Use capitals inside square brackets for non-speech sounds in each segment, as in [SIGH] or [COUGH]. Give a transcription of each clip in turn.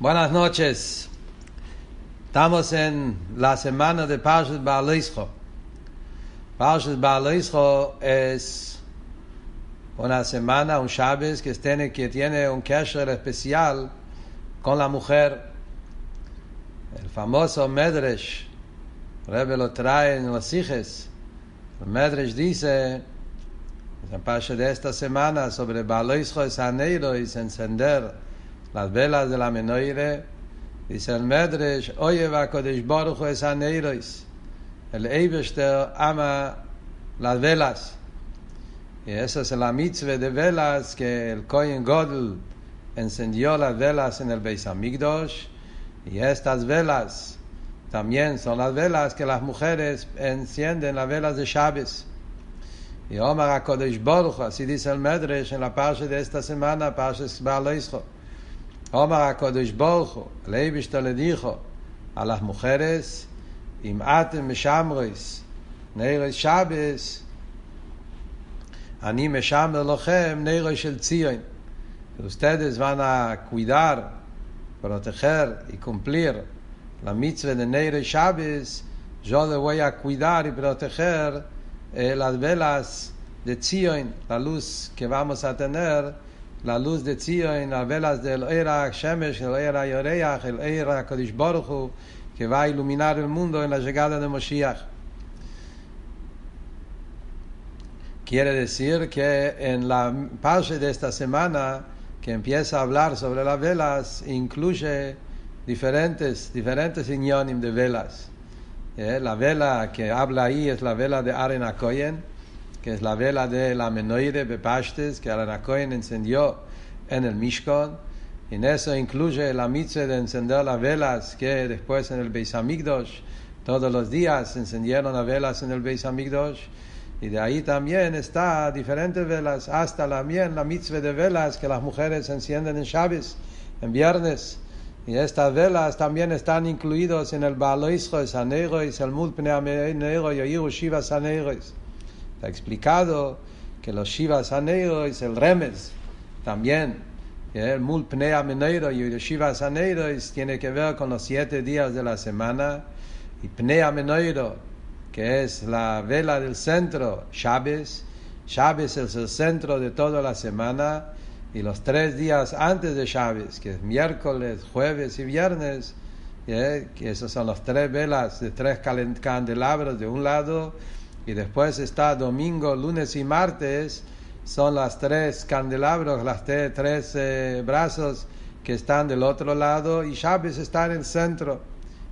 Buenas noches. Estamos en la semana de Parshas Baalischo. Parshas Baalischo es una semana, un Shabbat que tiene, que tiene un kesher especial con la mujer. El famoso Medresh, Rebbe lo trae en los hijes. El Medresh dice, en Parshas de esta semana, sobre Baalischo es aneiro y encender las velas de la Menoire, dice el Medresh, oye va Kodesh Baruch es aneirois. El Eibester ama las velas. Y esa es la mitzvah de velas que el Kohen Godel encendió las velas en el Beis Hamikdash. Y estas velas también son las velas que las mujeres encienden, las velas de Shabbos. Y Omar HaKodesh Baruch, así dice el Medresh en la parte de esta semana, parte Baal Omar HaKadosh Baruch Hu, Leibishta le dijo a las mujeres, Im atem meshamrois, neiros Shabbos, Ani meshamro lochem, neiros shel Tzion. Ustedes van a cuidar, proteger y cumplir la mitzvah de neiros Shabbos, yo le voy a cuidar y proteger eh, las velas de Tzion, la luz que vamos a tener, la luz de Zion, las velas del Eira Shemesh, el Eira Yoreach, el Eira Kodesh Baruch que va a iluminar el mundo en la llegada de Moshiach. Quiere decir que en la parte de esta semana que empieza a hablar sobre las velas, incluye diferentes, diferentes inyonim de velas. ¿Eh? La vela que habla ahí es la vela de Aren Koyen, que es la vela de la Menoire Bepashtes, que Cohen encendió en el Mishkan. En eso incluye la mitzvah de encender las velas que después en el Beis Hamikdash, todos los días encendieron las velas en el Beis Hamikdash. Y de ahí también está diferentes velas, hasta también la mitzvah de velas que las mujeres encienden en Shabbos, en viernes. Y estas velas también están incluidos en el Baaloisro, Sanerois, el Pnei y Shiva Sanerois. Está explicado que los Shivas Aneiros, el Remes, también, el Mul Pnea Meneiro y el Shivas Aneiros tiene que ver con los siete días de la semana. Y Pnea Meneiro, que es la vela del centro, Shabbos. Shabbos es el centro de toda la semana. Y los tres días antes de Shabbos, que es miércoles, jueves y viernes, que esos son los tres velas de tres candelabros de un lado y después está domingo, lunes y martes, son las tres candelabros, las tres eh, brazos que están del otro lado y Shabbos está en el centro.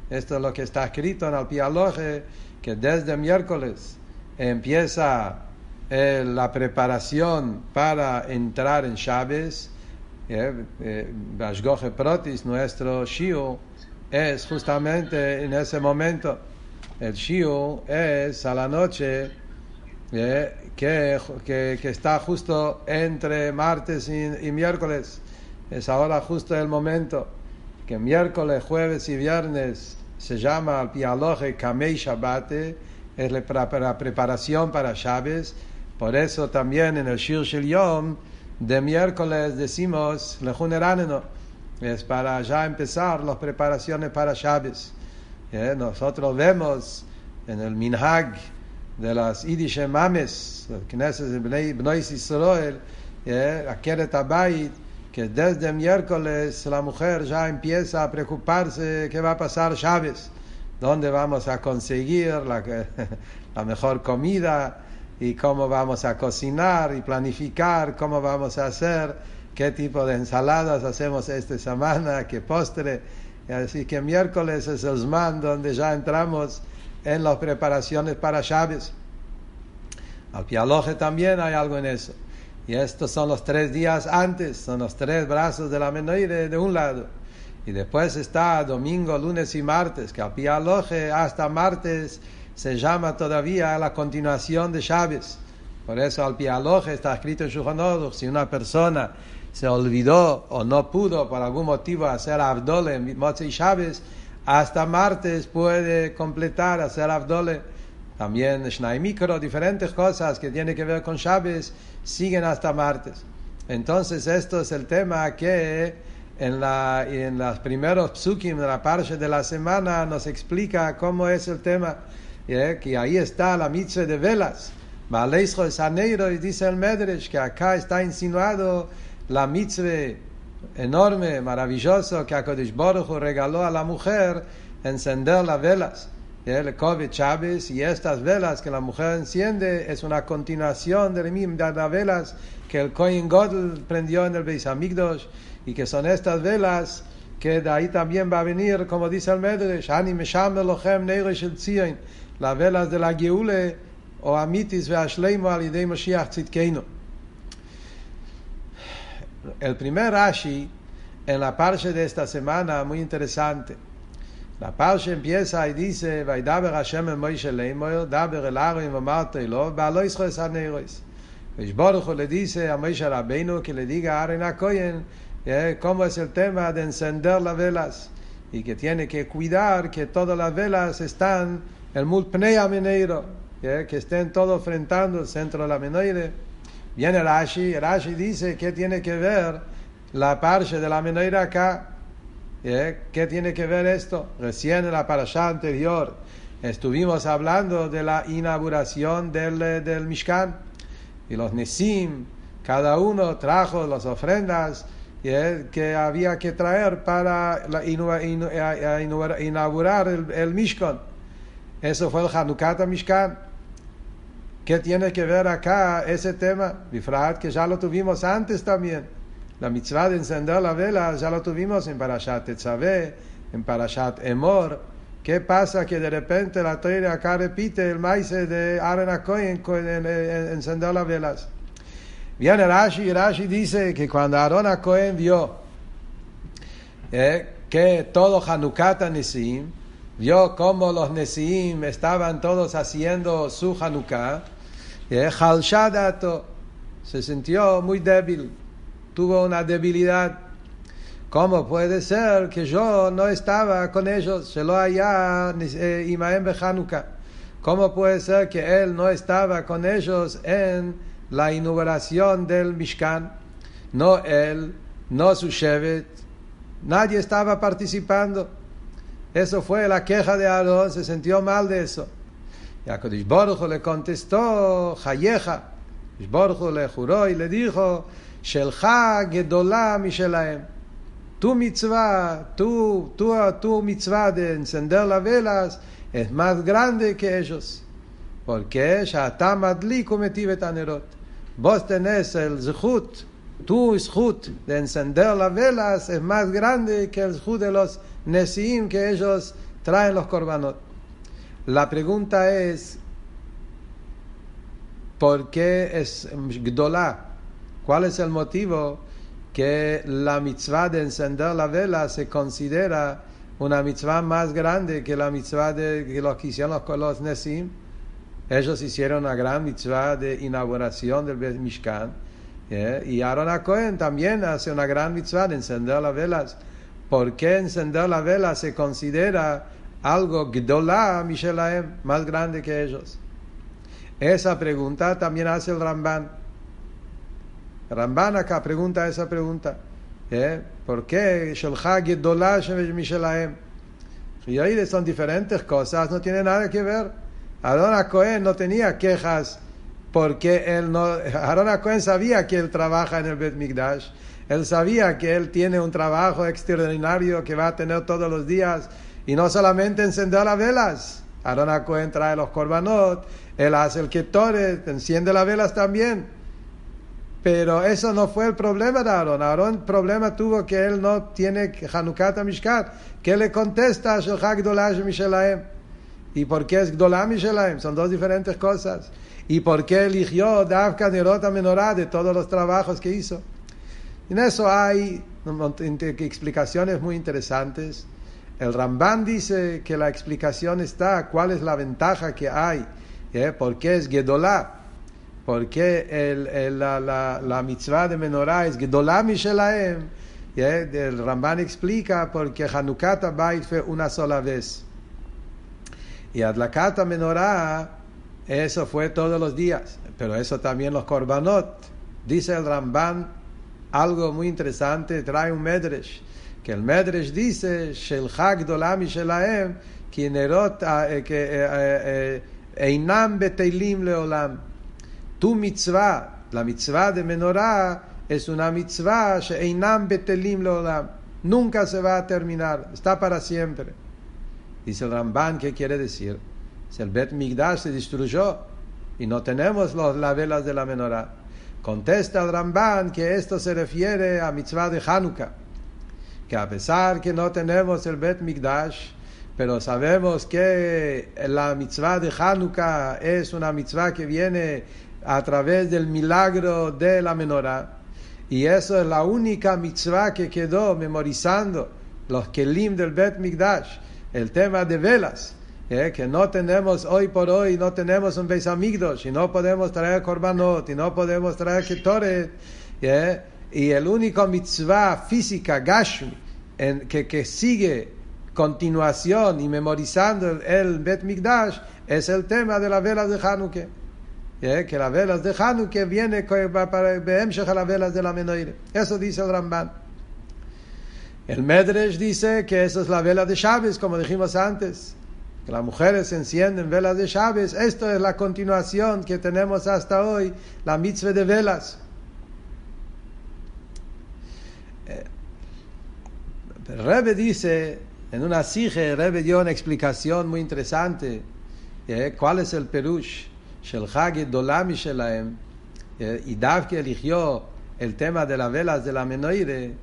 Esto es lo que está escrito en el Pialoje, que desde miércoles empieza eh, la preparación para entrar en Shabbos. Eh, eh, Protis, nuestro Shio, es justamente en ese momento. El Shiu es a la noche eh, que, que, que, está justo entre martes y, miércoles. Es ahora justo el momento que miércoles, jueves y viernes se llama al pialoje Kamei Shabbate, es la, la, preparación para Shabbos. Por eso también en el Shir Shil Yom de miércoles decimos Lejuneraneno, es para ya empezar las preparaciones para Shabbos. ¿Eh? Nosotros vemos en el Minhag de las Yiddish Mames, Knesset de Bnois Israel, ¿eh? Akeret Abayit, que desde miércoles la mujer ya empieza a preocuparse qué va a pasar Chávez, dónde vamos a conseguir la, [LAUGHS] la mejor comida y cómo vamos a cocinar y planificar cómo vamos a hacer, qué tipo de ensaladas hacemos esta semana, qué postre Así que miércoles es el Zman donde ya entramos en las preparaciones para Chávez. Al Pialoje también hay algo en eso. Y estos son los tres días antes, son los tres brazos de la Menoide de un lado. Y después está domingo, lunes y martes, que al Pialoje hasta martes se llama todavía la continuación de Chávez. Por eso al Pialoje está escrito en si una persona se olvidó o no pudo por algún motivo hacer Abdole en y Chávez, hasta martes puede completar, hacer Abdole. También Shnaimikro, diferentes cosas que tienen que ver con Chávez, siguen hasta martes. Entonces, esto es el tema que en, la, en los primeros psukim de la parsha de la semana nos explica cómo es el tema, ¿eh? que ahí está la mitzvah de velas. Baleisjo es aneiro y dice el Medresh que acá está insinuado regaló a la mujer encender las velas. El COVID Chávez y estas velas que la mujer enciende es una continuación de las velas que el Kohen God prendió en el Beis Hamikdash y que son estas velas que de ahí también va a venir, como dice el Medrash, Ani Mesham Elochem Neiresh El Tzion, las velas de la Geule o Amitis Veashleimo al Idei Moshiach Tzidkeinu. El primer Rashi en la parte de esta semana, muy interesante. La parsha empieza y dice, Vaidaber Hashem el Moishe Leimoel, Daber el Aron y Mamarte lo, Balo Isro es Anerois. Baruch le dice a Moishe Rabbeinu que le diga a eh, cómo es el tema de encender las velas y que tiene que cuidar que todas las velas están el mulpnei ameneiro, eh, que estén todos enfrentando el centro de la menoide. Viene Rashi, Rashi dice que tiene que ver la parche de la menoide acá ¿Eh? ¿Qué tiene que ver esto? Recién en la parasha anterior estuvimos hablando de la inauguración del, eh, del Mishkan y los Nesim, cada uno trajo las ofrendas ¿eh? que había que traer para inaugurar el, el, Mishkan. Eso fue el Hanukkah Mishkan. ¿Qué tiene que ver acá ese tema? Bifrat, que ya lo tuvimos antes también. La mitzvah de encender la vela ya lo tuvimos en Parashat Tetzaveh, en Parashat Emor. ¿Qué pasa que de repente la Torah acá repite el maíz de Aaron Cohen en, encender las velas? Viene Rashi Rashi dice que cuando Aaron Cohen vio eh, que todo Hanukkah Nesim, vio cómo los Nesim estaban todos haciendo su Hanukkah, eh, se sintió muy débil tuvo una debilidad. ¿Cómo puede ser que yo no estaba con ellos? Se lo haya eh, Imaem Hanukkah. ¿Cómo puede ser que él no estaba con ellos en la inauguración del Mishkan? No él, no su Shevet, nadie estaba participando. Eso fue la queja de Aarón, se sintió mal de eso. Baruch le contestó, Hayeja. Baruch le juró y le dijo, שלך גדולה משלהם. Tu mitzvah, tu, tu, tu mitzvah de encender las velas es más grande que ellos. Porque שאתה מדליק ומטיב את הנרות. De encender las velas es más grande que el zhut de los nesiim que ellos traen los korbanot. La pregunta es, ¿por qué es gdolá? ¿Cuál es el motivo que la mitzvah de encender la vela se considera una mitzvah más grande que la mitzvah de que lo que hicieron los, los Nesim? Ellos hicieron una gran mitzvah de inauguración del Mishkan. ¿eh? Y Aaron Cohen también hace una gran mitzvah de encender las velas. ¿Por qué encender la vela se considera algo gdolá Mishelaem, más grande que ellos? Esa pregunta también hace el Ramban. Ramban acá pregunta esa pregunta. ¿eh? ¿Por qué Y ahí son diferentes cosas, no tiene nada que ver. Aaron Cohen no tenía quejas porque él no. Aaron Cohen sabía que él trabaja en el Bet Migdash. Él sabía que él tiene un trabajo extraordinario que va a tener todos los días y no solamente encender las velas. Aaron Cohen trae los korbanot, él hace el ketoret, enciende las velas también. Pero eso no fue el problema de Aarón. Aarón problema tuvo que él no tiene Hanukkah Mishkan. ¿Qué le contesta a Shulchak Mishelaem? ¿Y por qué es Gdolah Mishelaem? Son dos diferentes cosas. ¿Y por qué eligió Davka Nerota Menorá de todos los trabajos que hizo? En eso hay explicaciones muy interesantes. El Ramban dice que la explicación está cuál es la ventaja que hay, ¿eh? por qué es Gedolah porque el, el, la, la, la, mitzvah de menorá es Gedolah Mishelaem. El Ramban explica porque Hanukkah Bait fue una sola vez. Y Adlakata menorá, eso fue todos los días. Pero eso también los korbanot. Dice el Ramban algo muy interesante, trae un Medrash. Medresh dice, Shel Chag Dolami Shelaem, כי נרות, אינם בטלים לעולם. Mitzvah de menorá, es una mitzvah שאינם בטלים לעולם. Nunca se va a terminar, está para siempre. Dice el Ramban, ¿qué quiere decir? Si el Bet Migdash se destruyó y no tenemos los, las velas de la menorá. Contesta el Ramban que esto se refiere a mitzvah de Hanukkah. Que a pesar que no tenemos el Bet Migdash, pero sabemos que la mitzvah de Hanukkah es una mitzvah que viene a través del milagro de la menorá. Y eso es la única mitzvah que quedó memorizando los kelim del Bet Migdash, el tema de velas. ¿eh? que no tenemos hoy por hoy, no tenemos un Beis Amigdos, y no podemos traer korbanot, y no podemos traer ketoret, ¿eh? Y el único mitzvah física, Gashmi, en, que, que sigue continuación y memorizando el, el Bet Migdash es el tema de las velas de Hanukkah. ¿Eh? Que las velas de Hanukkah viene para a las velas de la Menoire. Eso dice el Ramban. El Medresh dice que eso es la vela de Chávez, como dijimos antes. Que las mujeres encienden velas de Chávez. Esto es la continuación que tenemos hasta hoy, la mitzvah de velas. El Rebbe dice en una sige, Rebbe dio una explicación muy interesante. ¿eh? ¿Cuál es el perush? ¿eh? Las velas de la Menoire.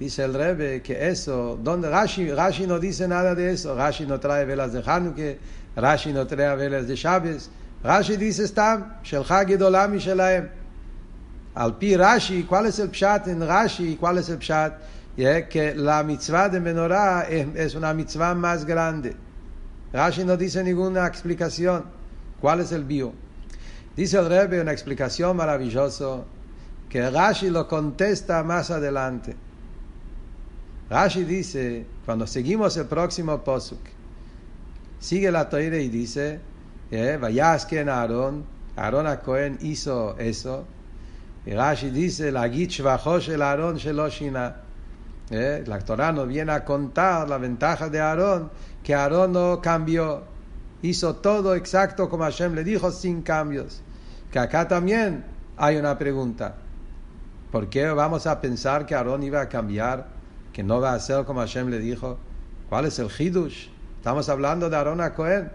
Dice el Rebbe que eso, donde Rashi, Rashi no dice nada de eso. Rashi no trae velas de Hanukkah, Rashi no trae velas de Shabbos. Rashi dice Stam, Shel Hagid Dolami Shelaem. Al pi Rashi, ¿cuál es el pshat en Rashi? ¿Cuál es ¿eh? que la mitzvah de menorá es, una mitzvah más grande. Rashi no dice ninguna explicación. ¿Cuál es el bio? Dice el Rebbe una explicación maravillosa que Rashi lo contesta más adelante. Rashi dice, cuando seguimos el próximo posuk, sigue la Torah y dice, eh, vayas que en Aarón, Aarón a Cohen hizo eso, y Rashi dice, la el Aarón sheloshina. ¿Eh? La Torah nos viene a contar la ventaja de Aarón, que Aarón no cambió, hizo todo exacto como Hashem le dijo, sin cambios. Que acá también hay una pregunta. ¿Por qué vamos a pensar que Aarón iba a cambiar, que no va a ser como Hashem le dijo? ¿Cuál es el Hidush? Estamos hablando de Aarón a Cohen.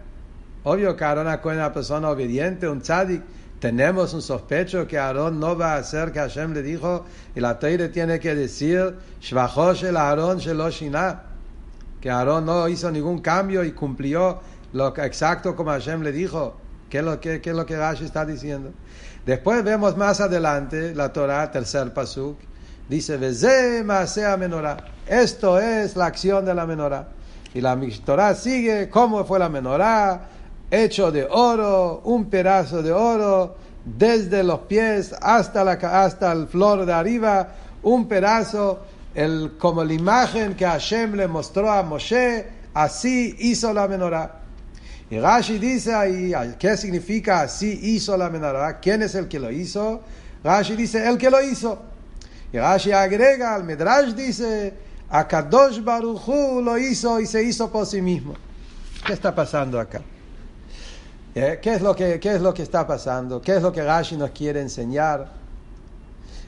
Obvio que Aarón a Cohen es una persona obediente, un tzadik, tenemos un sospecho que Aarón no va a hacer que Hashem le dijo, y la Teire tiene que decir, el Aarón que Aarón no hizo ningún cambio y cumplió lo exacto como Hashem le dijo. ¿Qué es lo que, qué es lo que Rashi está diciendo? Después vemos más adelante la Torah, tercer pasuk, dice, menorá. Esto es la acción de la menorá. Y la Torah sigue cómo fue la menorá, hecho de oro, un pedazo de oro, desde los pies hasta, la, hasta el flor de arriba, un pedazo, el, como la imagen que Hashem le mostró a Moshe, así hizo la menorá. Y Rashi dice ahí, ¿qué significa así hizo la menorá? ¿Quién es el que lo hizo? Rashi dice, el que lo hizo. Y Rashi agrega, al Medrash dice, Akadosh Baruchu lo hizo y se hizo por sí mismo. ¿Qué está pasando acá? ¿Eh? ¿Qué, es lo que, ¿Qué es lo que está pasando? ¿Qué es lo que Rashi nos quiere enseñar?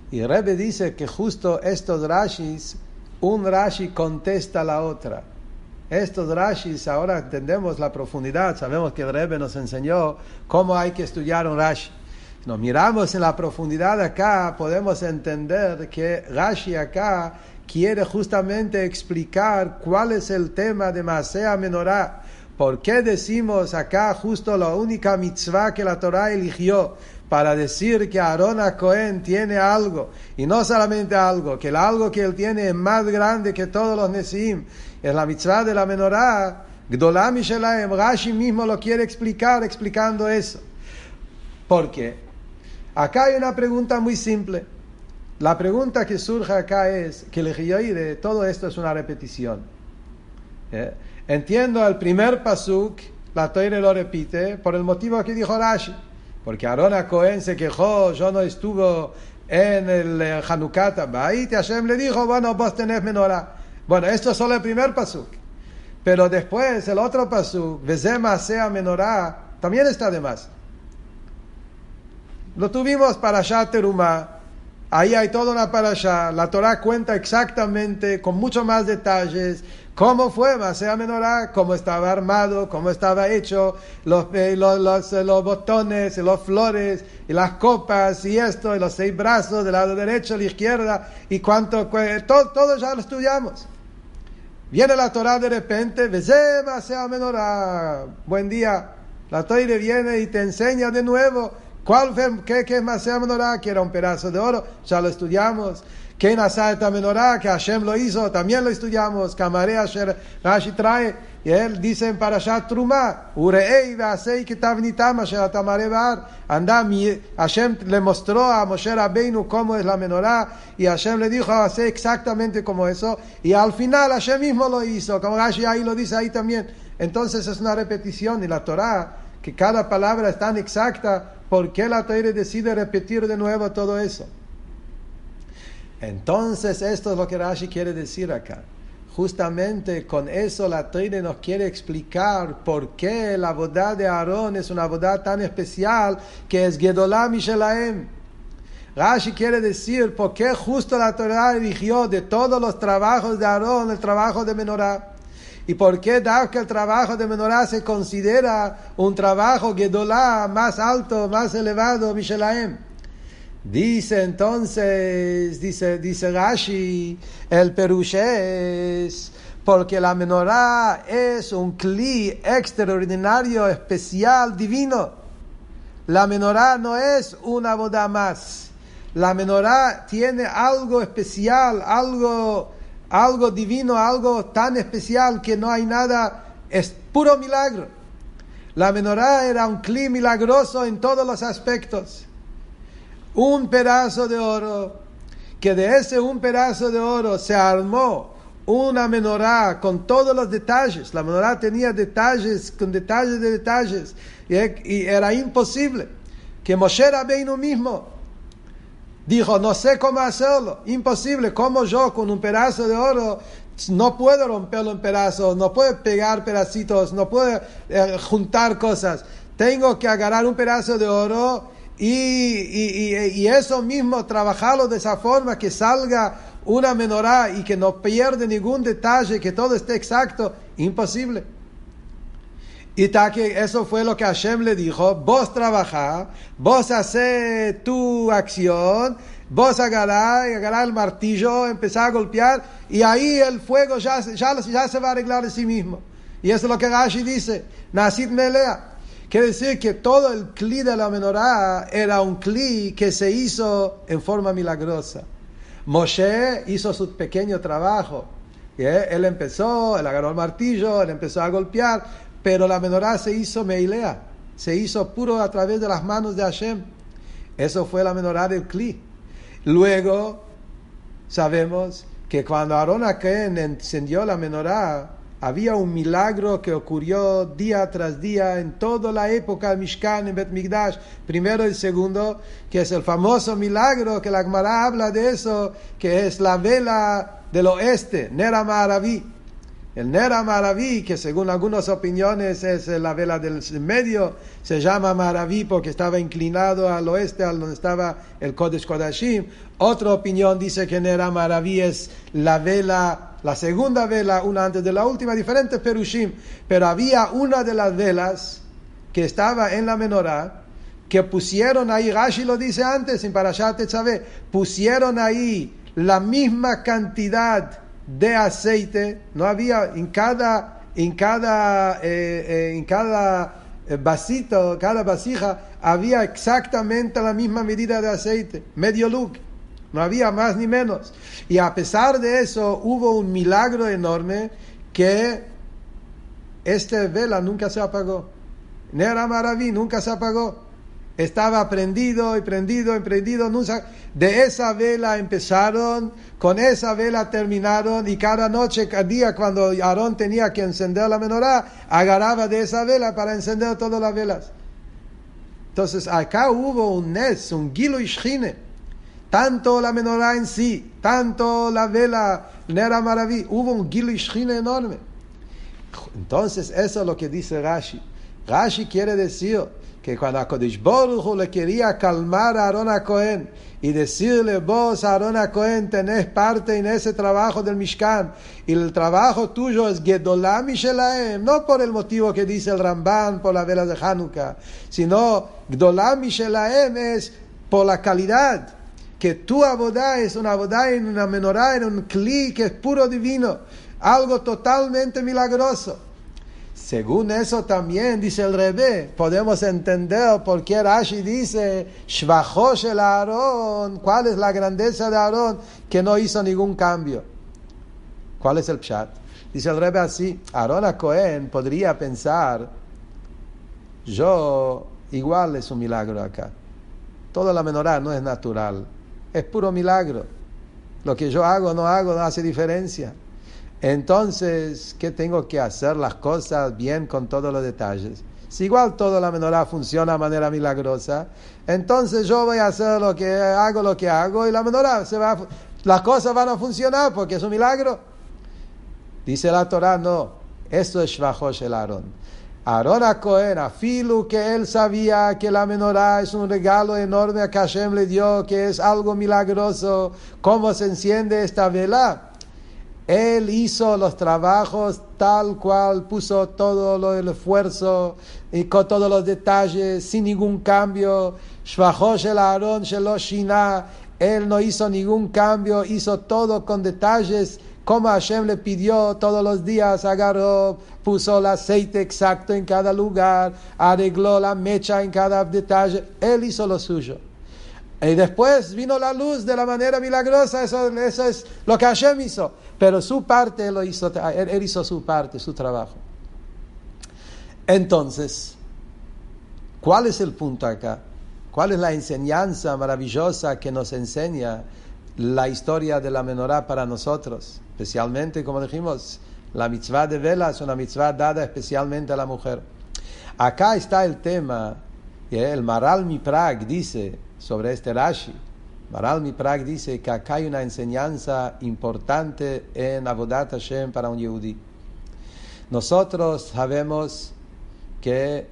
Y Rebbe dice que justo estos Rashis, un Rashi contesta a la otra. Estos Rashis, ahora entendemos la profundidad, sabemos que Rebbe nos enseñó cómo hay que estudiar un Rashi. Nos miramos en la profundidad acá, podemos entender que Rashi acá quiere justamente explicar cuál es el tema de Masea Menorá ¿Por qué decimos acá justo la única mitzvah que la Torah eligió para decir que Aarón a Cohen tiene algo? Y no solamente algo, que el algo que él tiene es más grande que todos los Nesim. Es la mitzvah de la menorá. Gdolam Shelaem, Rashi mismo lo quiere explicar explicando eso. ¿Por qué? Acá hay una pregunta muy simple. La pregunta que surge acá es que el todo esto es una repetición. ¿Eh? Entiendo el primer pasuk, la Toire lo repite, por el motivo que dijo Rashi. Porque Arona Cohen se quejó, yo no estuvo en el Hanukkah Bait, y Hashem le dijo, bueno, vos tenés menorá. Bueno, esto es solo el primer pasuk. Pero después el otro pasuk, Vezema sea menorá, también está de más. Lo tuvimos para Terumá. Ahí hay toda una parasha. La Torah cuenta exactamente, con mucho más detalles, cómo fue Masea Menorá, cómo estaba armado, cómo estaba hecho, los, eh, los, los, eh, botones, los flores, y las copas, y esto, y los seis brazos del lado derecho, la izquierda, y cuánto, todo, todo ya lo estudiamos. Viene la Torah de repente, Masea Menorá, buen día. La Torah viene y te enseña de nuevo ¿Cuál fue, qué, qué Masea Menorá? Que era un pedazo de oro, ya lo estudiamos. ¿Qué esta Menorá? Que Hashem lo hizo, también lo estudiamos. Kamare Asher Rashi trae, y él dice en Parashat Truma, Urei Vasei Kitavnitam Asher Atamare Bar. Anda, Hashem le mostró a Moshe Rabbeinu cómo es la Menorá, y Hashem le dijo, hace exactamente como eso, y al final Hashem mismo lo hizo, como Rashi ahí lo dice ahí también. Entonces es una repetición, y la Torah, que cada palabra es tan exacta, ¿Por qué la Torah decide repetir de nuevo todo eso? Entonces, esto es lo que Rashi quiere decir acá. Justamente con eso la Torah nos quiere explicar por qué la boda de Aarón es una boda tan especial que es Gedolá Mishelaem. Rashi quiere decir por qué justo la Torah eligió de todos los trabajos de Aarón el trabajo de Menorá. ¿Y por qué que el trabajo de menorá se considera un trabajo Gedolá más alto, más elevado, Mishelaem? Dice entonces, dice, dice Rashi, el perushés, porque la menorá es un cli extraordinario, especial, divino. La menorá no es una boda más. La menorá tiene algo especial, algo algo divino, algo tan especial que no hay nada, es puro milagro. La menorá era un clima milagroso en todos los aspectos. Un pedazo de oro, que de ese un pedazo de oro se armó una menorá con todos los detalles. La menorá tenía detalles, con detalles de detalles, y, era imposible que Moshe Rabbeinu mismo Dijo, no sé cómo hacerlo, imposible, como yo con un pedazo de oro no puedo romperlo en pedazos, no puedo pegar pedacitos, no puedo eh, juntar cosas. Tengo que agarrar un pedazo de oro y, y, y, eso mismo, trabajarlo de esa forma que salga una menorá y que no pierde ningún detalle, que todo esté exacto, imposible. Y que eso fue lo que Hashem le dijo, vos trabajá, vos haces tu acción, vos agarrar, agarrar el martillo, empezar a golpear, y ahí el fuego ya, ya, ya se va a arreglar de sí mismo. Y eso es lo que Rashi dice, Nasid Melea. Quiere decir que todo el cli de la menorá era un cli que se hizo en forma milagrosa. Moshe hizo su pequeño trabajo. Él empezó, él agarró el martillo, él empezó a golpear, pero la menorá se hizo meilea, se hizo puro a través de las manos de Hashem. Eso fue la menorá del Kli. Luego sabemos que cuando Aarón Aken encendió la menorá, había un milagro que ocurrió día tras día en toda la época del Mishkan en Bet Migdash, primero y segundo, que es el famoso milagro que la Gemara habla de eso, que es la vela del oeste, Nera Maraví el Nera Maraví, que según algunas opiniones es la vela del medio, se llama Maraví porque estaba inclinado al oeste, al donde estaba el Kodesh Kodashim. Otra opinión dice que Nera Maraví es la vela, la segunda vela, una antes de la última, diferentes perushim. Pero había una de las velas que estaba en la menorá, que pusieron ahí, Rashi lo dice antes, en Parashat sabe pusieron ahí la misma cantidad de aceite, no había en cada, en cada, eh, eh, en cada eh, vasito, cada vasija, había exactamente la misma medida de aceite, medio lug, no había más ni menos. Y a pesar de eso hubo un milagro enorme que esta vela nunca se apagó. Nera Maraví nunca se apagó estaba prendido y prendido y prendido. De esa vela empezaron, con esa vela terminaron y cada noche, cada día cuando Aarón tenía que encender la menorá, agarraba de esa vela para encender todas las velas. Entonces acá hubo un nes, un gilo y tanto la menorá en sí, tanto la vela Nera Maraví, hubo un Gilo enorme. Entonces, eso es lo que dice Rashi. Rashi quiere decir que cuando a Boruch le quería calmar a Aaron Cohen y decirle, vos, Aaron Cohen, tenés parte en ese trabajo del Mishkan y el trabajo tuyo es Gedolam Shelaem, no por el motivo que dice el Ramban por la vela de Hanukkah, sino Gedolam Shelaem es por la calidad que tu abodá es una abodá en una menorá, en un cli que es puro divino, algo totalmente milagroso. Según eso también dice el Rebbe, podemos entender por qué Rashi dice, Shvajosh el Aarón, ¿cuál es la grandeza de Aarón que no hizo ningún cambio? ¿Cuál es el pshat? Dice el Rebbe así, Aarón a Cohen podría pensar, yo igual es un milagro acá. Toda la menorá no es natural, es puro milagro. Lo que yo hago, no hago, no hace diferencia. Entonces, ¿qué tengo que hacer las cosas bien con todos los detalles? Si igual toda la menorá funciona de manera milagrosa, entonces yo voy a hacer lo que hago, lo que hago, y la menorá se va las cosas van a funcionar porque es un milagro. Dice la Torah, no, esto es Shvajosh el Aarón. Aarón a Cohen, Filu que él sabía que la menorá es un regalo enorme a que Hashem le dio, que es algo milagroso, cómo se enciende esta vela. Él hizo los trabajos tal cual, puso todo el esfuerzo y con todos los detalles, sin ningún cambio. el Aarón Él no hizo ningún cambio, hizo todo con detalles, como Hashem le pidió todos los días, agarró, puso el aceite exacto en cada lugar, arregló la mecha en cada detalle. Él hizo lo suyo. Y después vino la luz de la manera milagrosa, eso, eso es lo que Hashem hizo. Pero su parte él, lo hizo, él, hizo su parte, su trabajo. Entonces, ¿cuál es el punto acá? ¿Cuál es la enseñanza maravillosa que nos enseña la historia de la menorá para nosotros? Especialmente, como dijimos, la mitzvah de vela es una mitzvah dada especialmente a la mujer. Acá está el tema, el Maral Miprag dice, sobre este Rashi. Maral Miprag dice que acá hay una enseñanza importante en Avodat Hashem para un Yehudi. Nosotros sabemos que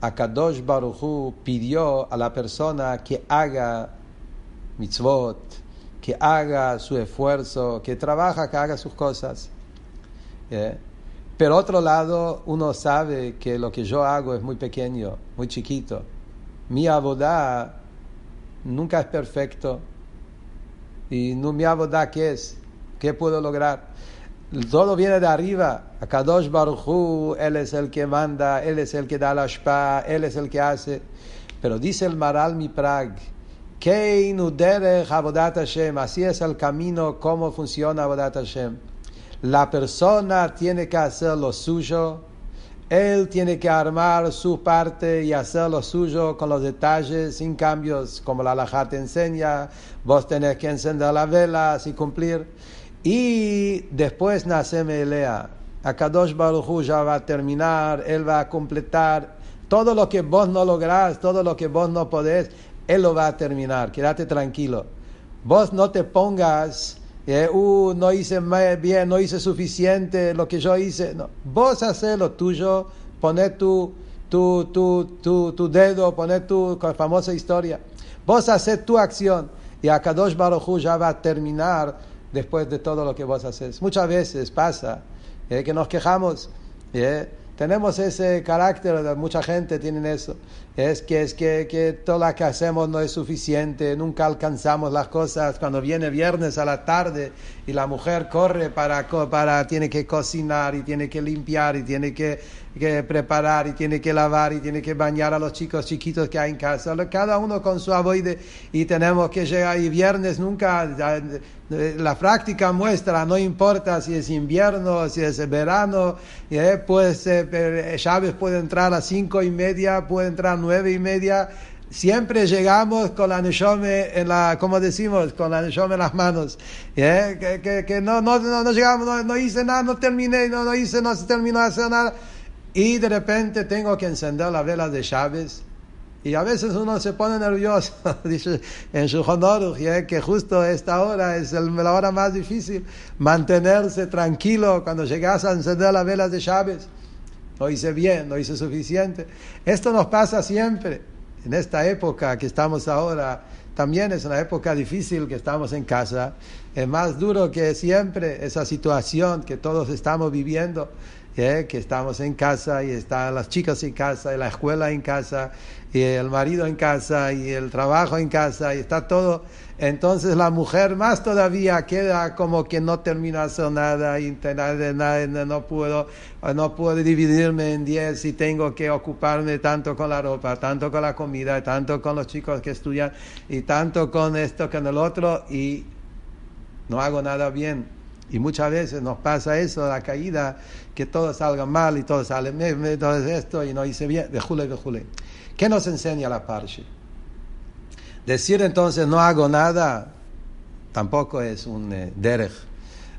Akadosh Baruchu pidió a la persona que haga mitzvot, que haga su esfuerzo, que trabaja, que haga sus cosas. ¿Eh? Pero otro lado, uno sabe que lo que yo hago es muy pequeño, muy chiquito. Mi abodá nunca es perfecto. Y no mi abodá, ¿qué es? ¿Qué puedo lograr? Todo viene de arriba. Akadosh Baruchu, Él es el que manda, Él es el que da la shpa, Él es el que hace. Pero dice el Maral Mi Prag, Hashem, así es el camino, cómo funciona Abodat Hashem. La persona tiene que hacer lo suyo, él tiene que armar su parte y hacer lo suyo con los detalles, sin cambios, como la halajá te enseña. Vos tenés que encender las velas y cumplir. Y después nace Melea. Akadosh Baruj ya va a terminar, Él va a completar. Todo lo que vos no lográs, todo lo que vos no podés, Él lo va a terminar. Quédate tranquilo. Vos no te pongas uh, no hice bien, no hice suficiente lo que yo hice. No. Vos haces lo tuyo, poner tu, tu, tu, tu, tu dedo, poner tu famosa historia. Vos haces tu acción y Akadosh Baruj ya va a terminar después de todo lo que vos haces. Muchas veces pasa eh, que nos quejamos. Eh, tenemos ese carácter, mucha gente tiene eso. Es que, es que, que todo lo que hacemos no es suficiente, nunca alcanzamos las cosas. Cuando viene viernes a la tarde y la mujer corre para, para tiene que cocinar y tiene que limpiar y tiene que, que preparar y tiene que lavar y tiene que bañar a los chicos chiquitos que hay en casa, cada uno con su aboide y tenemos que llegar y viernes nunca la práctica muestra, no importa si es invierno, si es verano, eh, pues eh, Chávez puede entrar a cinco y media, puede entrar a nueve y media, siempre llegamos con la neshome en la, como decimos, con la neshome en las manos, eh, que, que, que no, no, no, llegamos, no, no, hice nada, no terminé, no, no hice, no se terminó de hacer nada, y de repente tengo que encender la vela de Chávez, Y a veces uno se pone nervioso, [LAUGHS] dice en su honor, que justo esta hora es la hora más difícil, mantenerse tranquilo cuando llegas a encender las velas de Chávez. Lo hice bien, lo hice suficiente. Esto nos pasa siempre. En esta época que estamos ahora, también es una época difícil que estamos en casa. Es más duro que siempre esa situación que todos estamos viviendo. ¿Eh? que estamos en casa y están las chicas en casa y la escuela en casa y el marido en casa y el trabajo en casa y está todo. Entonces la mujer más todavía queda como que no termina de hacer nada y no puedo, no puedo dividirme en diez y tengo que ocuparme tanto con la ropa, tanto con la comida, tanto con los chicos que estudian y tanto con esto, con el otro y no hago nada bien. Y muchas veces nos pasa eso, la caída, que todo salga mal y todo sale, todo esto y no hice bien, de jule, de jule. ¿Qué nos enseña la Parshi? Decir entonces no hago nada tampoco es un eh, derech.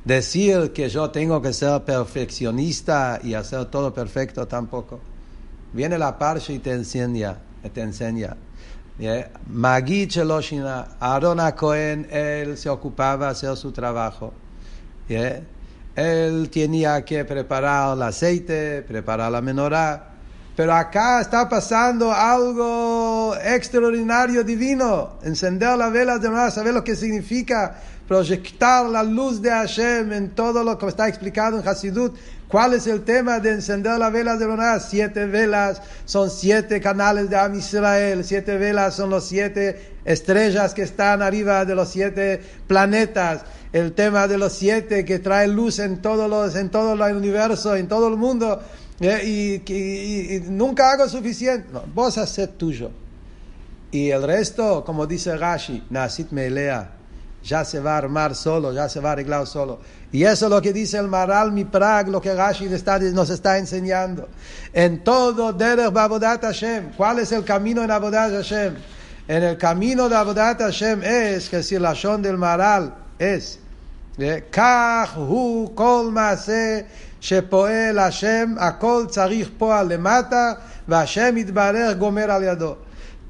Decir que yo tengo que ser perfeccionista y hacer todo perfecto tampoco. Viene la Parshi y te enseña, te enseña. Magi Cheloshina, Aaron Cohen, él se ocupaba de hacer su trabajo. Él tenía que preparar el aceite, preparar la menorá pero acá está pasando algo extraordinario, divino. Encender las velas de nuevo, saber lo que significa proyectar la luz de Hashem en todo lo que está explicado en Hasidut. ¿Cuál es el tema de encender las velas de Bonah? Siete velas son siete canales de Am Israel. Siete velas son los siete estrellas que están arriba de los siete planetas. El tema de los siete que trae luz en, todos los, en todo el universo, en todo el mundo. Eh, y, nunca hago suficiente. vos haces tuyo. Y el resto, como dice Rashi, Nasit Melea, ya se va a armar solo, ya se va a arreglar solo. Y eso es lo que dice el Maral Mi Prag, lo que Rashi nos está enseñando. En todo Derech Babodat Hashem, ¿cuál es el camino en Abodat Hashem? En el camino de Abodat Hashem es, que si la del Maral es, Kach hu kol שפועל השם, הכל צריך פועל למטה, והשם יתברך גומר על ידו.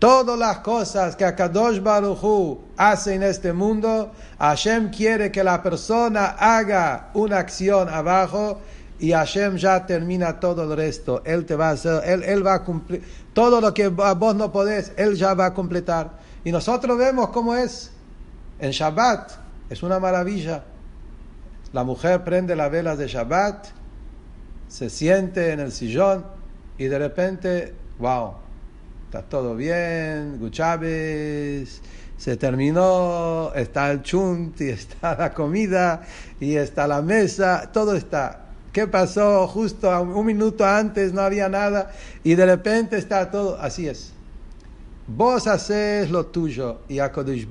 Todas las cosas que Akadosh Baruch Hu hace en este mundo, Hashem quiere que la persona haga una acción abajo y Hashem ya termina todo el resto. Él te va a hacer, él, él va a cumplir todo lo que vos no podés, él ya va a completar. Y nosotros vemos cómo es en Shabbat, es una maravilla. La mujer prende las velas de Shabbat se siente en el sillón y de repente, wow, está todo bien, Guchaves, se terminó, está el chunt y está la comida y está la mesa, todo está. ¿Qué pasó? Justo un minuto antes no había nada y de repente está todo, así es. Vos haces lo tuyo y a Kodesh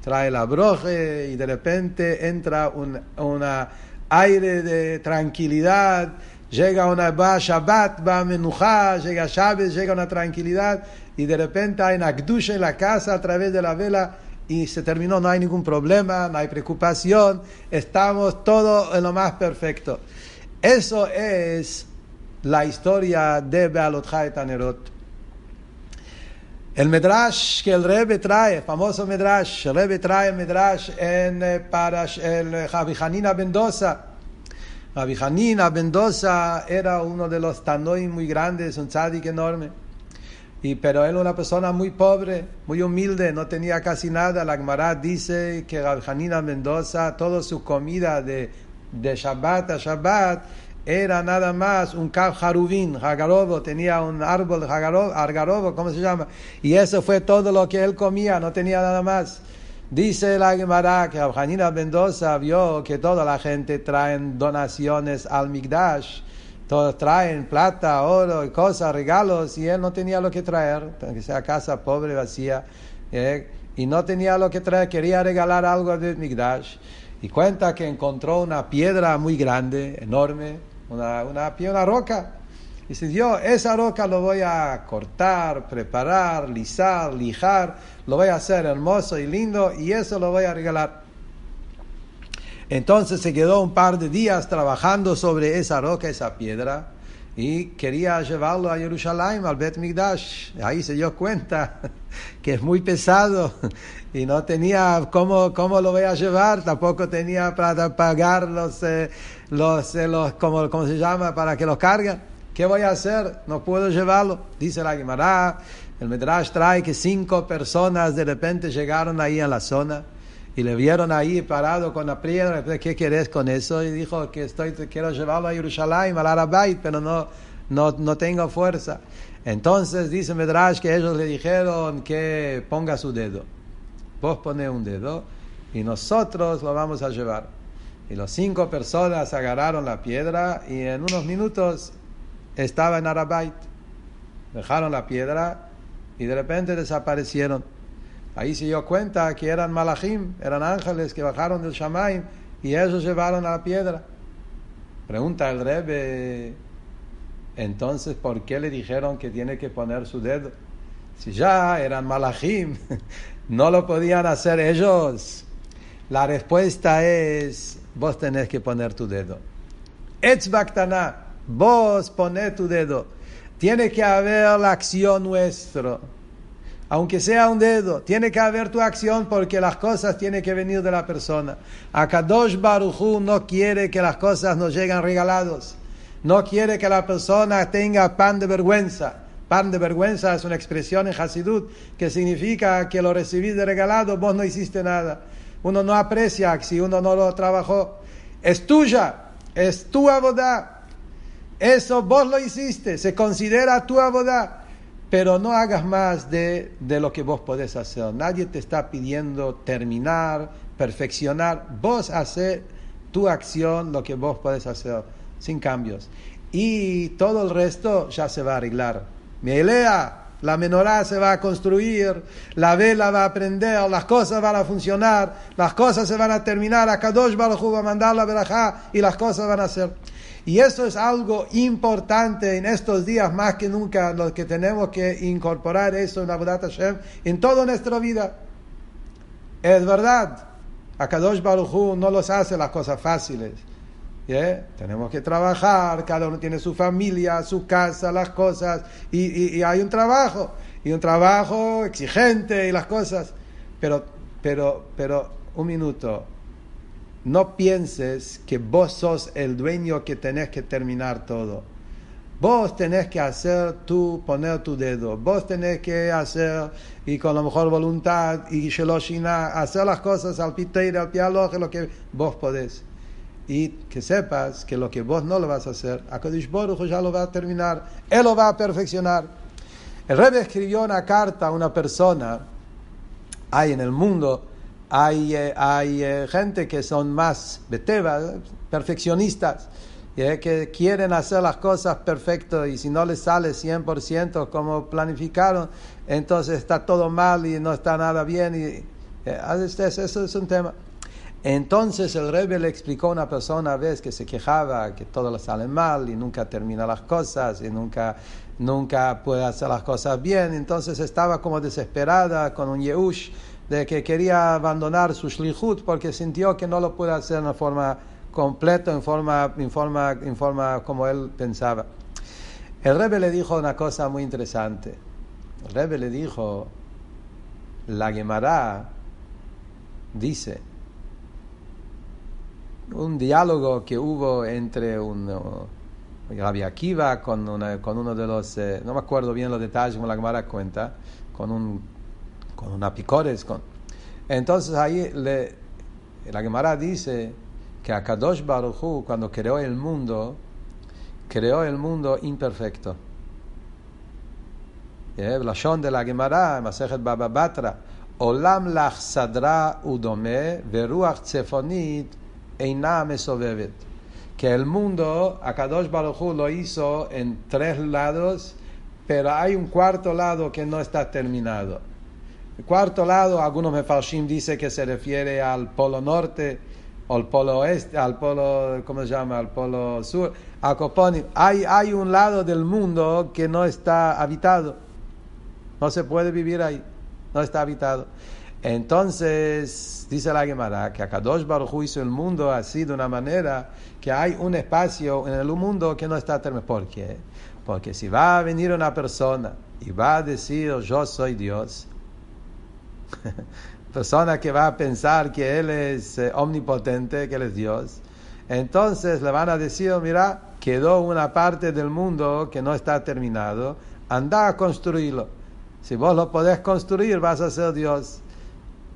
trae la broje y de repente entra un, una aire de tranquilidad, llega una va Shabbat, va Menuja, llega Shabbat, llega una tranquilidad y de repente hay una en la casa a través de la vela y se terminó, no hay ningún problema, no hay preocupación, estamos todo en lo más perfecto. Eso es la historia de Bealot Tanerot. El Medrash que el Rebbe trae, famoso Medrash, el Rebbe trae Medrash en, eh, para el Javi Hanina Mendoza. Javi Hanina Mendoza era uno de los tanoim muy grandes, un tzadik enorme. Y, pero él una persona muy pobre, muy humilde, no tenía casi nada. La Gemara dice que Javi Hanina Mendoza, toda su comida de, de Shabbat a Shabbat, era nada más un Kav Harubin, Hagarobo, tenía un árbol Hagarobo, ¿cómo se llama? Y eso fue todo lo que él comía, no tenía nada más. Dice la Gemara que Abjanina Mendoza vio que toda la gente traen donaciones al Migdash, todos traen plata, oro y cosas, regalos, y él no tenía lo que traer, que sea casa pobre, vacía, ¿eh? y no tenía lo que traer, quería regalar algo del Migdash. Y cuenta que encontró una piedra muy grande, enorme, una, una, una roca. Dice, yo esa roca lo voy a cortar, preparar, lisar, lijar, lo voy a hacer hermoso y lindo y eso lo voy a regalar. Entonces se quedó un par de días trabajando sobre esa roca, esa piedra, y quería llevarlo a Jerusalén, al Bet Migdash. Ahí se dio cuenta [LAUGHS] que es muy pesado [LAUGHS] y no tenía cómo, cómo lo voy a llevar, tampoco tenía para pagar los, eh, los, eh, los ¿cómo, ¿cómo, se llama? Para que los carguen. ¿Qué voy a hacer? No puedo llevarlo. Dice la Guimara, el Medrash trae que cinco personas de repente llegaron ahí a la zona y le vieron ahí parado con la piedra. ¿Qué querés con eso? Y dijo que estoy, quiero llevarlo a Jerusalén, al Arabait, pero no, no, no tengo fuerza. Entonces dice Medrash que ellos le dijeron que ponga su dedo. Vos pone un dedo y nosotros lo vamos a llevar. Y los cinco personas agarraron la piedra y en unos minutos estaba en Arabait. Dejaron la piedra y de repente desaparecieron. Ahí se dio cuenta que eran malachim, eran ángeles que bajaron del Shamaim y ellos llevaron a la piedra. Pregunta el Rebbe, entonces, ¿por qué le dijeron que tiene que poner su dedo? Si ya eran malachim, [LAUGHS] no lo podían hacer ellos. La respuesta es, vos tenés que poner tu dedo. Etzbaktana, vos poné tu dedo. Tiene que haber la acción nuestra aunque sea un dedo, tiene que haber tu acción porque las cosas tienen que venir de la persona. Akadosh Baruchu no quiere que las cosas nos lleguen regalados. No quiere que la persona tenga pan de vergüenza. Pan de vergüenza es una expresión en Hasidut que significa que lo recibís de regalado, vos no hiciste nada. Uno no aprecia si uno no lo trabajó. Es tuya, es tu abodá. Eso vos lo hiciste, se considera tu abodá pero no hagas más de, de, lo que vos podés hacer. Nadie te está pidiendo terminar, perfeccionar. Vos haces tu acción, lo que vos podés hacer, sin cambios. Y todo el resto ya se va a arreglar. Mi elea, la menorá se va a construir, la vela va a prender, las cosas van a funcionar, las cosas se van a terminar, a Kadosh Baruj va a mandar la verajá y las cosas van a ser. Y eso es algo importante en estos días más que nunca, lo que tenemos que incorporar eso en Abudat Hashem en toda nuestra vida. Es verdad, Akadosh Baruj no los hace las cosas fáciles. Tenemos que trabajar, cada uno tiene su familia, su casa, las cosas, y, y hay un trabajo, y un trabajo exigente y las cosas. Pero, pero, pero, un minuto, no pienses que vos sos el dueño que tenés que terminar todo. Vos tenés que hacer tú, poner tu dedo. Vos tenés que hacer, y con la mejor voluntad, y sheloshina, hacer las cosas al piteire, al pialoje, lo que vos podés. Y que sepas que lo que vos no lo vas a hacer, Akadish Boruch ya lo va a terminar. Él lo va a perfeccionar. El Rebbe escribió una carta a una persona, hay en el mundo, hay, eh, hay eh, gente que son más beteva, perfeccionistas, eh, que quieren hacer las cosas perfectas y si no les sale 100% como planificaron, entonces está todo mal y no está nada bien. Y, eso es un tema. Entonces el Rebbe le explicó a una persona a vez que se quejaba que todo le sale mal y nunca termina las cosas y nunca, nunca puede hacer las cosas bien. Entonces estaba como desesperada con un Yehush de que quería abandonar su shlichut porque sintió que no lo puede hacer de forma completa, en forma, en forma, en forma como él pensaba. El Rebbe le dijo una cosa muy interesante. El Rebbe le dijo, la Gemara dice, un diálogo que hubo entre un Rabbi Akiva con, con uno de los, eh, no me acuerdo bien los detalles como la Gemara cuenta, con un con una picores. Con... Entonces ahí la Gemara dice que Akadosh Baruchu cuando creó el mundo, creó el mundo imperfecto. La shon de la Gemara, Masejet Baba Batra, Olam lach sadra udome, Que el mundo, Akadosh Baruchu lo hizo en tres lados, pero hay un cuarto lado que no está terminado. El cuarto lado, algunos mefarshim dicen que se refiere al polo norte, o al polo oeste, al polo, ¿cómo se llama? Al polo sur, a. Hay, hay un lado del mundo que no está habitado. No se puede vivir ahí. No está habitado. Entonces, dice la Gemara que Akadosh Baruj hizo el mundo así de una manera que hay un espacio en el mundo que no está terminado. ¿Por qué? Porque si va a venir una persona y va a decir yo soy Dios, [LAUGHS] persona que va a pensar que Él es eh, omnipotente, que Él es Dios, entonces le van a decir, mira, quedó una parte del mundo que no está terminado, anda a construirlo. Si vos lo podés construir, vas a ser Dios.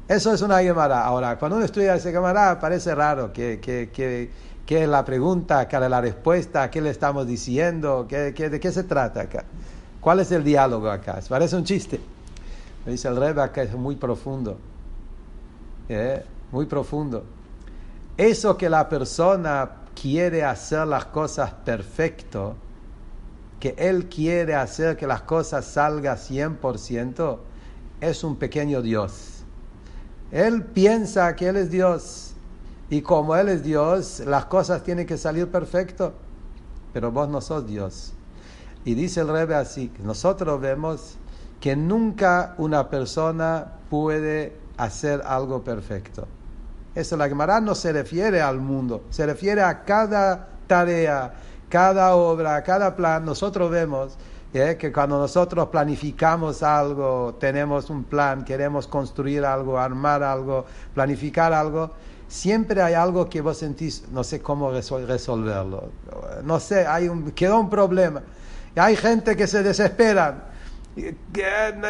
Eso es una Gemara. Ahora, cuando uno estudia ese Gemara, parece raro que, que, que, que la pregunta, que la respuesta, qué le estamos diciendo, ¿Qué, de qué se trata acá. ¿Cuál es el diálogo acá? Parece un chiste. Me dice el Rebbe acá es muy profundo. ¿Eh? Muy profundo. Eso que la persona quiere hacer las cosas perfecto, que él quiere hacer que las cosas salgan 100%, es un pequeño Dios. Él piensa que él es Dios y como él es Dios, las cosas tienen que salir perfecto, pero vos no sos Dios. Y dice el Rebe así, nosotros vemos que nunca una persona puede hacer algo perfecto. Eso la Gemara no se refiere al mundo, se refiere a cada tarea, cada obra, cada plan. Nosotros vemos ¿eh? que cuando nosotros planificamos algo, tenemos un plan, queremos construir algo, armar algo, planificar algo, siempre hay algo que vos sentís, no sé cómo resolverlo, no sé, hay un, quedó un problema. Y hay gente que se desespera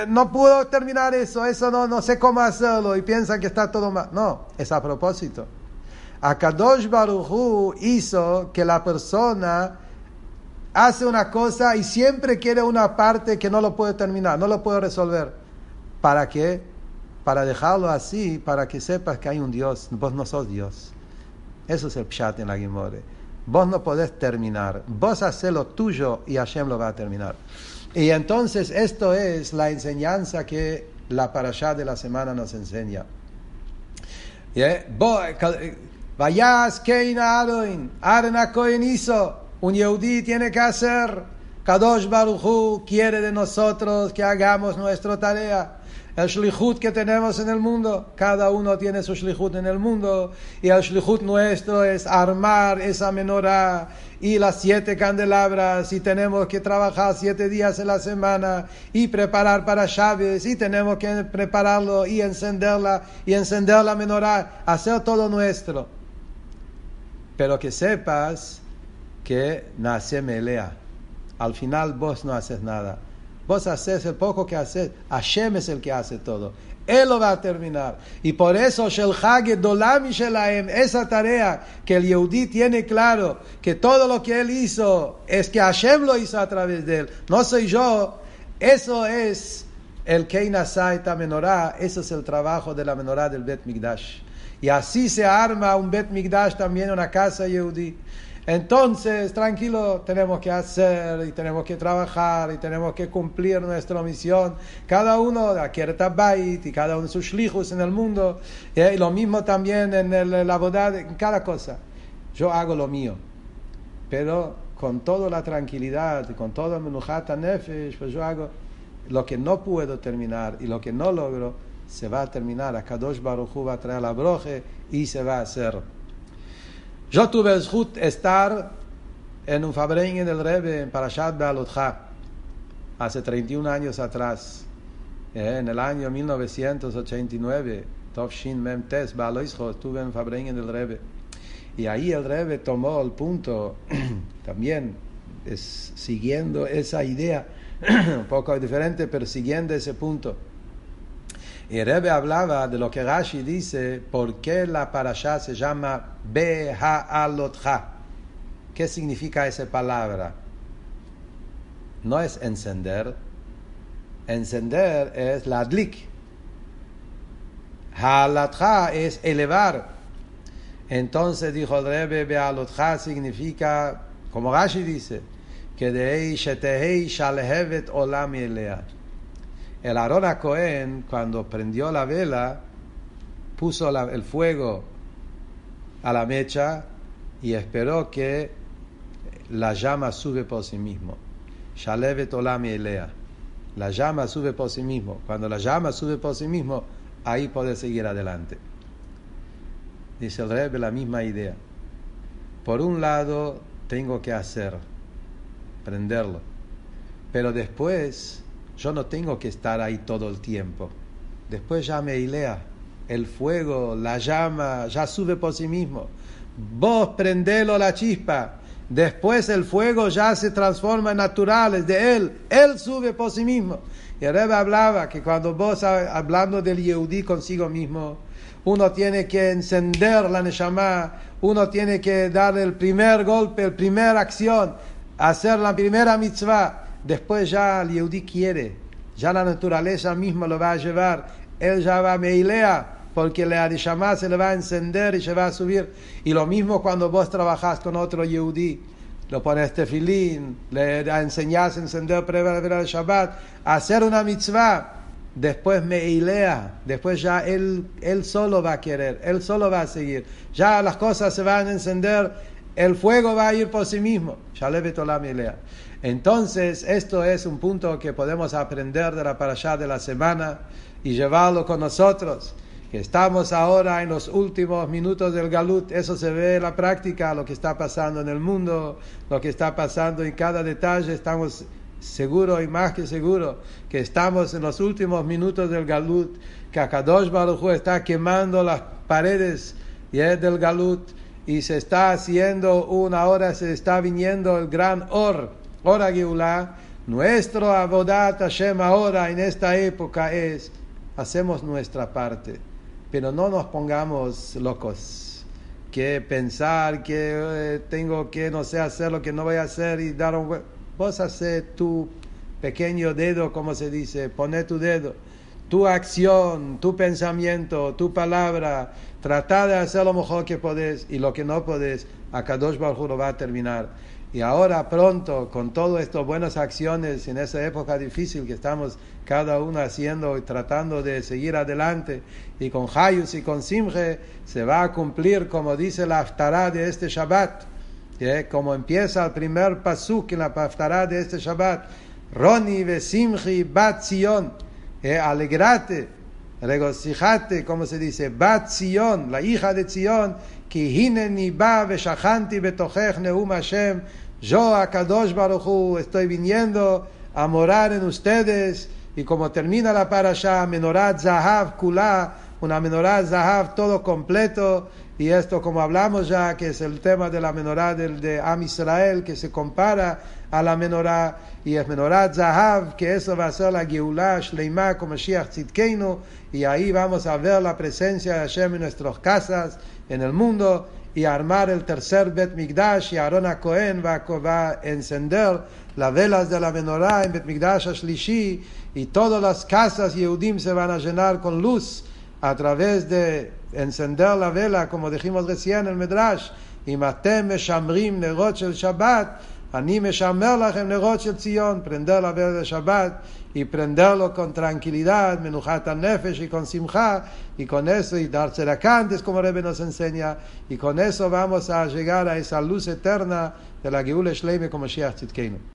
no puedo terminar eso, eso no, no sé cómo hacerlo y piensan que está todo mal. No, es a propósito. Akadosh Baruchu hizo que la persona hace una cosa y siempre quiere una parte que no lo puede terminar, no lo puede resolver. ¿Para qué? Para dejarlo así, para que sepas que hay un Dios, vos no sos Dios. Eso es el pshat en la Gimore. Vos no podés terminar, vos haces lo tuyo y Hashem lo va a terminar. Y entonces esto es la enseñanza que la parashá de la semana nos enseña. Vayas Keina Aroin, Arna Cohen hizo, un Yehudi tiene que hacer, Kadosh Baruchu quiere de nosotros que hagamos nuestra tarea el shlichut que tenemos en el mundo. Cada uno tiene su shlichut en el mundo y el shlichut nuestro es armar esa menorá y las siete candelabras y tenemos que trabajar siete días en la semana y preparar para Chávez y tenemos que prepararlo y encenderla y encender la menorá, hacer todo nuestro. Pero que sepas que nace melea. Al final vos no haces nada. Vos haces el poco que haces. Hashem es el que hace todo. Él lo va a terminar. Y por eso, esa tarea que el Yehudi tiene claro, que todo lo que él hizo es que Hashem lo hizo a través de él, no soy yo. Eso es el Keina Saita Menorá, eso es el trabajo de la menorá del Bet Migdash. Y así se arma un Bet Migdash también, una casa Yehudi. Entonces, tranquilo, tenemos que hacer y tenemos que trabajar y tenemos que cumplir nuestra misión. Cada uno de Akierta Bait y cada uno de sus hijos en el mundo. Y lo mismo también en la boda, en cada cosa. Yo hago lo mío, pero con toda la tranquilidad, con toda menujata nefesh, pues yo hago lo que no puedo terminar y lo que no logro, se va a terminar. A Kadosh Baruch va a traer la broje y se va a hacer. Yo tuve el estar en un Fabrein en el Rebbe en Parashat Bealotcha hace 31 años atrás, eh, en el año 1989, Tovshin Memtes Baloisho, estuve en Fabrein en el Rebbe. Y ahí el Rebbe tomó el punto, [CLEARS THROAT] también es, siguiendo esa idea, [CLEARS THROAT] un poco diferente, pero siguiendo ese punto. Y Rebbe hablaba de lo que Rashi dice, ¿por qué la parasha se llama Beha'alotcha? ¿Qué significa esa palabra? No es encender. Encender es la adlik. Ha'alotcha es elevar. Entonces dijo el Rebbe, Be'alotcha significa, como Rashi dice, que de shalhevet olam el Arona Cohen, cuando prendió la vela, puso el fuego a la mecha y esperó que la llama sube por sí mismo. Shalevet Olami Elea. La llama sube por sí mismo. Cuando la llama sube por sí mismo, ahí poder seguir adelante. Dice el Rebbe la misma idea. Por un lado, tengo que hacer, prenderlo. Pero después, yo no tengo que estar ahí todo el tiempo. Después ya me hilea. El fuego, la llama, ya sube por sí mismo. Vos prendelo la chispa. Después el fuego ya se transforma en naturales de él. Él sube por sí mismo. Y el hablaba que cuando vos, hablando del Yehudí consigo mismo, uno tiene que encender la Neshama, uno tiene que dar el primer golpe, la primera acción, hacer la primera mitzvah. Después ya el Yehudí quiere, ya la naturaleza misma lo va a llevar, él ya va a meilea, porque la Neshama se le va a encender y se va a subir. Y lo mismo cuando vos trabajás con otro Yehudí lo pones tefilín, le enseñas a encender prueba de Shabbat, hacer una mitzvah, después me ilea, después ya él, él solo va a querer, él solo va a seguir, ya las cosas se van a encender, el fuego va a ir por sí mismo. Entonces, esto es un punto que podemos aprender de la parashá de la semana y llevarlo con nosotros que estamos ahora en los últimos minutos del Galut, eso se ve en la práctica, lo que está pasando en el mundo, lo que está pasando en cada detalle, estamos seguros y más que seguros que estamos en los últimos minutos del Galut, que Akadosh Baruj está quemando las paredes del Galut y se está haciendo una hora, se está viniendo el gran Or, Ora Geulah, nuestro Abodat Hashem ahora en esta época es, hacemos nuestra parte pero no nos pongamos locos. Que pensar que eh, tengo que, no sé, hacer lo que no voy a hacer y dar un... Vos haces tu pequeño dedo, como se dice, pone tu dedo. Tu acción, tu pensamiento, tu palabra, trata de hacer lo mejor que podés y lo que no podés, acá dos lo va a terminar. Y ahora pronto, con todas estas buenas acciones en esa época difícil que estamos cada uno haciendo y tratando de seguir adelante, y con Hayus y con Simje, se va a cumplir, como dice la Aftará de este Shabbat, como empieza el primer pasuk en la Aftará de este Shabbat, Roni ve bat Zion, alegrate, regocijate, como se dice, bat Zion, la hija de Zion, que hineni ba shachanti betochech neum Hashem, yo, a Kadosh Baruchu, estoy viniendo a morar en ustedes. Y como termina la parasha, Menorat Zahav Kula, una Menorat Zahav todo completo. Y esto, como hablamos ya, que es el tema de la menorá del, de Am Israel, que se compara a la menorá, y es Menorat Zahav, que eso va a ser la Geulah Shleimah como Mashiach y ahí vamos a ver la presencia de Hashem en nuestras casas, en el mundo, y armar el tercer Bet Migdash y Aaron Cohen va, a encender las velas de la menorá en Bet Migdash Ashlishi y todas las casas Yehudim se van a llenar con luz a través de אנסנדר לבלה, כמו דחימו רציין אל מדרש, אם אתם משמרים נרות של שבת, אני משמר לכם נרות של ציון, פרנדר לבלה לשבת, y prenderlo con tranquilidad, menujata nefesh y con simja, y con eso, y darse la cantes como Rebbe nos enseña, y con eso vamos a llegar a esa luz eterna de la Geula Shleime como Shiach Tzidkenu.